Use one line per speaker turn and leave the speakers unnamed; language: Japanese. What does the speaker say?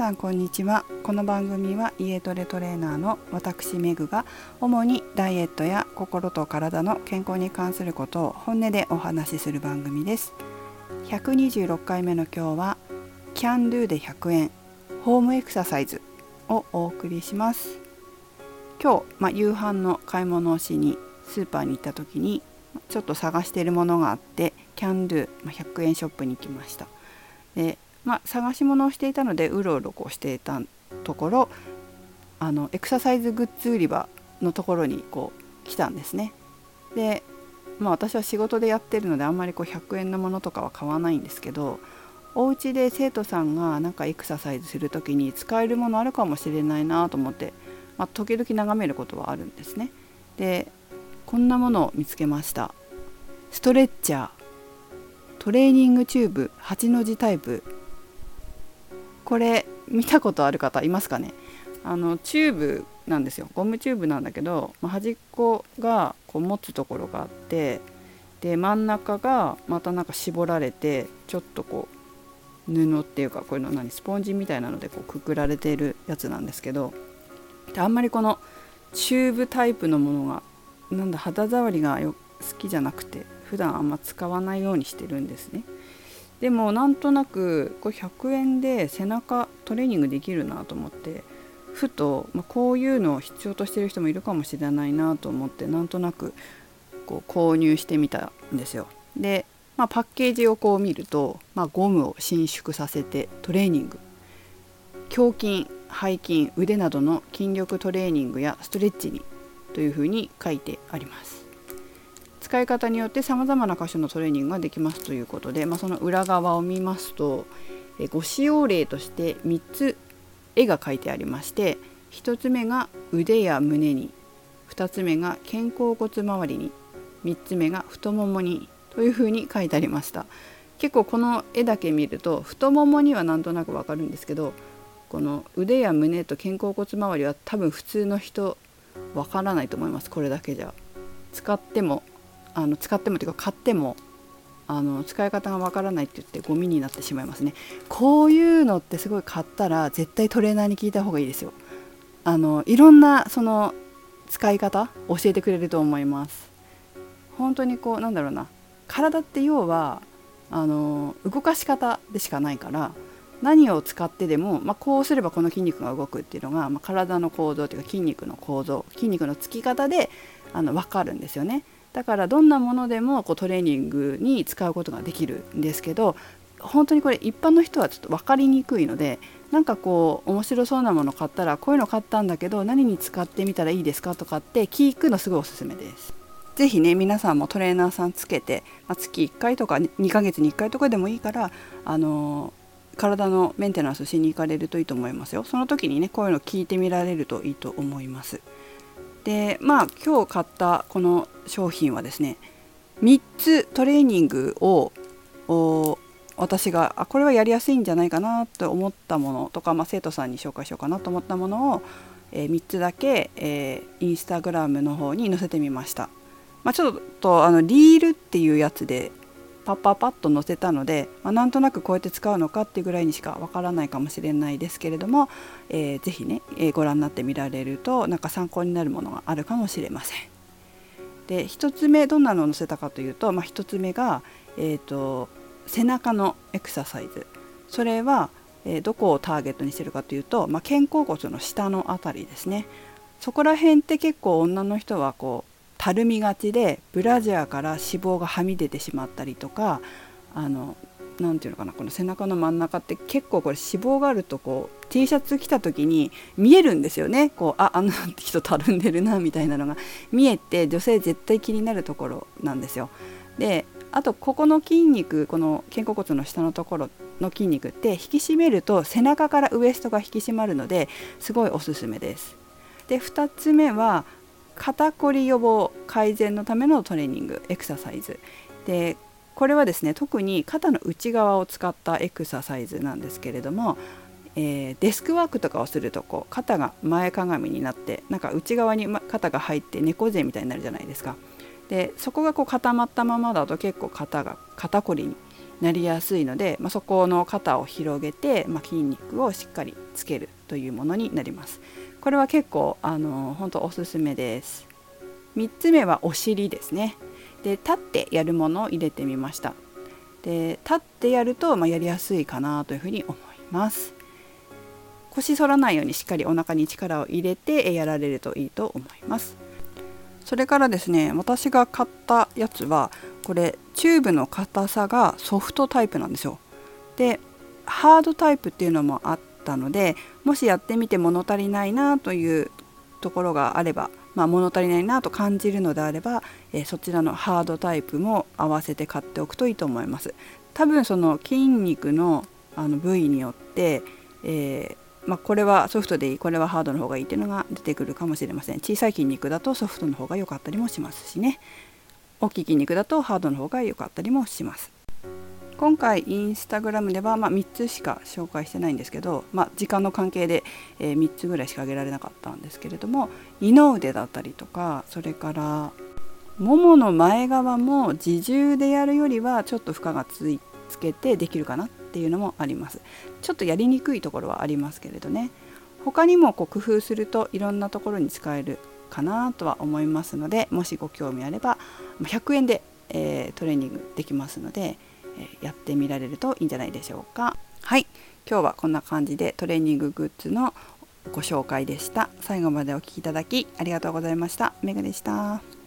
さんこんにちは。この番組は家トレトレーナーの私メグが主にダイエットや心と体の健康に関することを本音でお話しする番組です。126回目の今日は Can Do で100円ホームエクササイズをお送りします。今日、まあ、夕飯の買い物をしにスーパーに行った時にちょっと探しているものがあって Can Do、まあ、100円ショップに行きました。でまあ、探し物をしていたのでうろうろこうしていたところあのエクササイズグッズ売り場のところにこう来たんですね。で、まあ、私は仕事でやってるのであんまりこう100円のものとかは買わないんですけどお家で生徒さんがなんかエクササイズする時に使えるものあるかもしれないなと思って、まあ、時々眺めることはあるんですね。でこんなものを見つけました。ストレッチャートレーニングチューブ8の字タイプこれ見たことある方いますかね？あのチューブなんですよ。ゴムチューブなんだけど、まあ、端っこがこう持つところがあってで真ん中がまたなんか絞られてちょっとこう布っていうかこういうの何？スポンジみたいなのでこうくくられているやつなんですけどあんまりこのチューブタイプのものがなんだ肌触りが好きじゃなくて普段あんま使わないようにしてるんですね。でもなんとなくこれ100円で背中トレーニングできるなと思ってふと、まあ、こういうのを必要としてる人もいるかもしれないなと思ってなんとなくこう購入してみたんですよ。で、まあ、パッケージをこう見ると、まあ、ゴムを伸縮させてトレーニング胸筋背筋腕などの筋力トレーニングやストレッチにというふうに書いてあります。使い方によってさまざまな箇所のトレーニングができますということで、まあ、その裏側を見ますとえご使用例として3つ絵が描いてありまして1つ目が腕や胸に2つ目が肩甲骨周りに3つ目が太ももにというふうに書いてありました。結構この絵だけ見ると太ももにはなんとなくわかるんですけどこの腕や胸と肩甲骨周りは多分普通の人わからないと思います。これだけじゃ。使ってもあの使ってもというか買ってもあの使い方がわからないって言ってゴミになってしまいますね。こういうのってすごい買ったら絶対トレーナーに聞いた方がいいですよ。あのいろんなその使い方教えてくれると思います。本当にこうなんだろうな。体って要はあの動かし方でしかないから何を使ってでも、まあ、こうすればこの筋肉が動くっていうのが、まあ、体の構造というか筋肉の構造筋肉のつき方であの分かるんですよね。だからどんなものでもこうトレーニングに使うことができるんですけど本当にこれ一般の人はちょっと分かりにくいのでなんかこう面白そうなもの買ったらこういうの買ったんだけど何に使ってみたらいいですかとかって聞くのすごいおすすめです。是非ね皆さんもトレーナーさんつけて、まあ、月1回とか2ヶ月に1回とかでもいいからあの体のメンテナンスしに行かれるといいと思いますよ。その時にねこういうの聞いてみられるといいと思います。でまあ今日買ったこの商品はですね3つトレーニングを私があこれはやりやすいんじゃないかなと思ったものとか、まあ、生徒さんに紹介しようかなと思ったものを、えー、3つだけ、えー、インスタグラムの方に載せてみました。まあ、ちょっとあのリールっていうやつでパッパパッと載せたので、まあ、なんとなくこうやって使うのかっていうぐらいにしかわからないかもしれないですけれども、えー、ぜひね、えー、ご覧になってみられるとなんか参考になるものがあるかもしれません。で1つ目どんなのを載せたかというと、まあ、1つ目が、えーと、背中のエクササイズそれは、えー、どこをターゲットにしてるかというと、まあ、肩甲骨の下の辺りですねそこら辺って結構女の人はこうたるみがちでブラジャーから脂肪がはみ出てしまったりとかあのなていうのかなこの背中の真ん中って結構これ脂肪があるとこう T シャツ着た時に見えるんですよねこうああの人たるんでるなみたいなのが見えて女性絶対気になるところなんですよ。であとここの筋肉この肩甲骨の下のところの筋肉って引き締めると背中からウエストが引き締まるのですごいおすすめです。で2つ目は肩こり予防改善のためのトレーニングエクササイズでこれはですね特に肩の内側を使ったエクササイズなんですけれども、えー、デスクワークとかをするとこう肩が前かがみになってなんか内側に肩が入って猫背みたいになるじゃないですか。でそこがこう固まったままだと結構肩が肩こりになりやすいので、まあ、そこの肩を広げて、まあ、筋肉をしっかりつけるというものになります。これは結構あの本当おすすめです。3つ目はお尻ですね。で立ってやるものを入れてみました。で立ってやると、まあ、やりやすいかなというふうに思います。腰反らないようにしっかりお腹に力を入れてやられるといいと思います。それからですね私が買ったやつはこれチューブの硬さがソフトタイプなんですよ。でハードタイプっていうのもあったのでもしやってみて物足りないなというところがあれば、まあ、物足りないなと感じるのであれば、え、そちらのハードタイプも合わせて買っておくといいと思います。多分その筋肉のあの部位によって、えーまあ、これはソフトでいいこれはハードの方がいいっていうのが出てくるかもしれません。小さい筋肉だとソフトの方が良かったりもしますしね。大きい筋肉だとハードの方が良かったりもします。今回インスタグラムでは、まあ、3つしか紹介してないんですけど、まあ、時間の関係で、えー、3つぐらいしか挙げられなかったんですけれども二の腕だったりとかそれからももの前側も自重でやるよりはちょっと負荷がついつけてできるかなっていうのもあります。ちょっとやりにくいところはありますけれどね。他にもこう工夫するといろんなところに使えるかなとは思いますのでもしご興味あれば100円で、えー、トレーニングできますので、えー、やってみられるといいんじゃないでしょうか。はい。今日はこんな感じでトレーニンググッズのご紹介でした。最後までお聴きいただきありがとうございました。メグでした。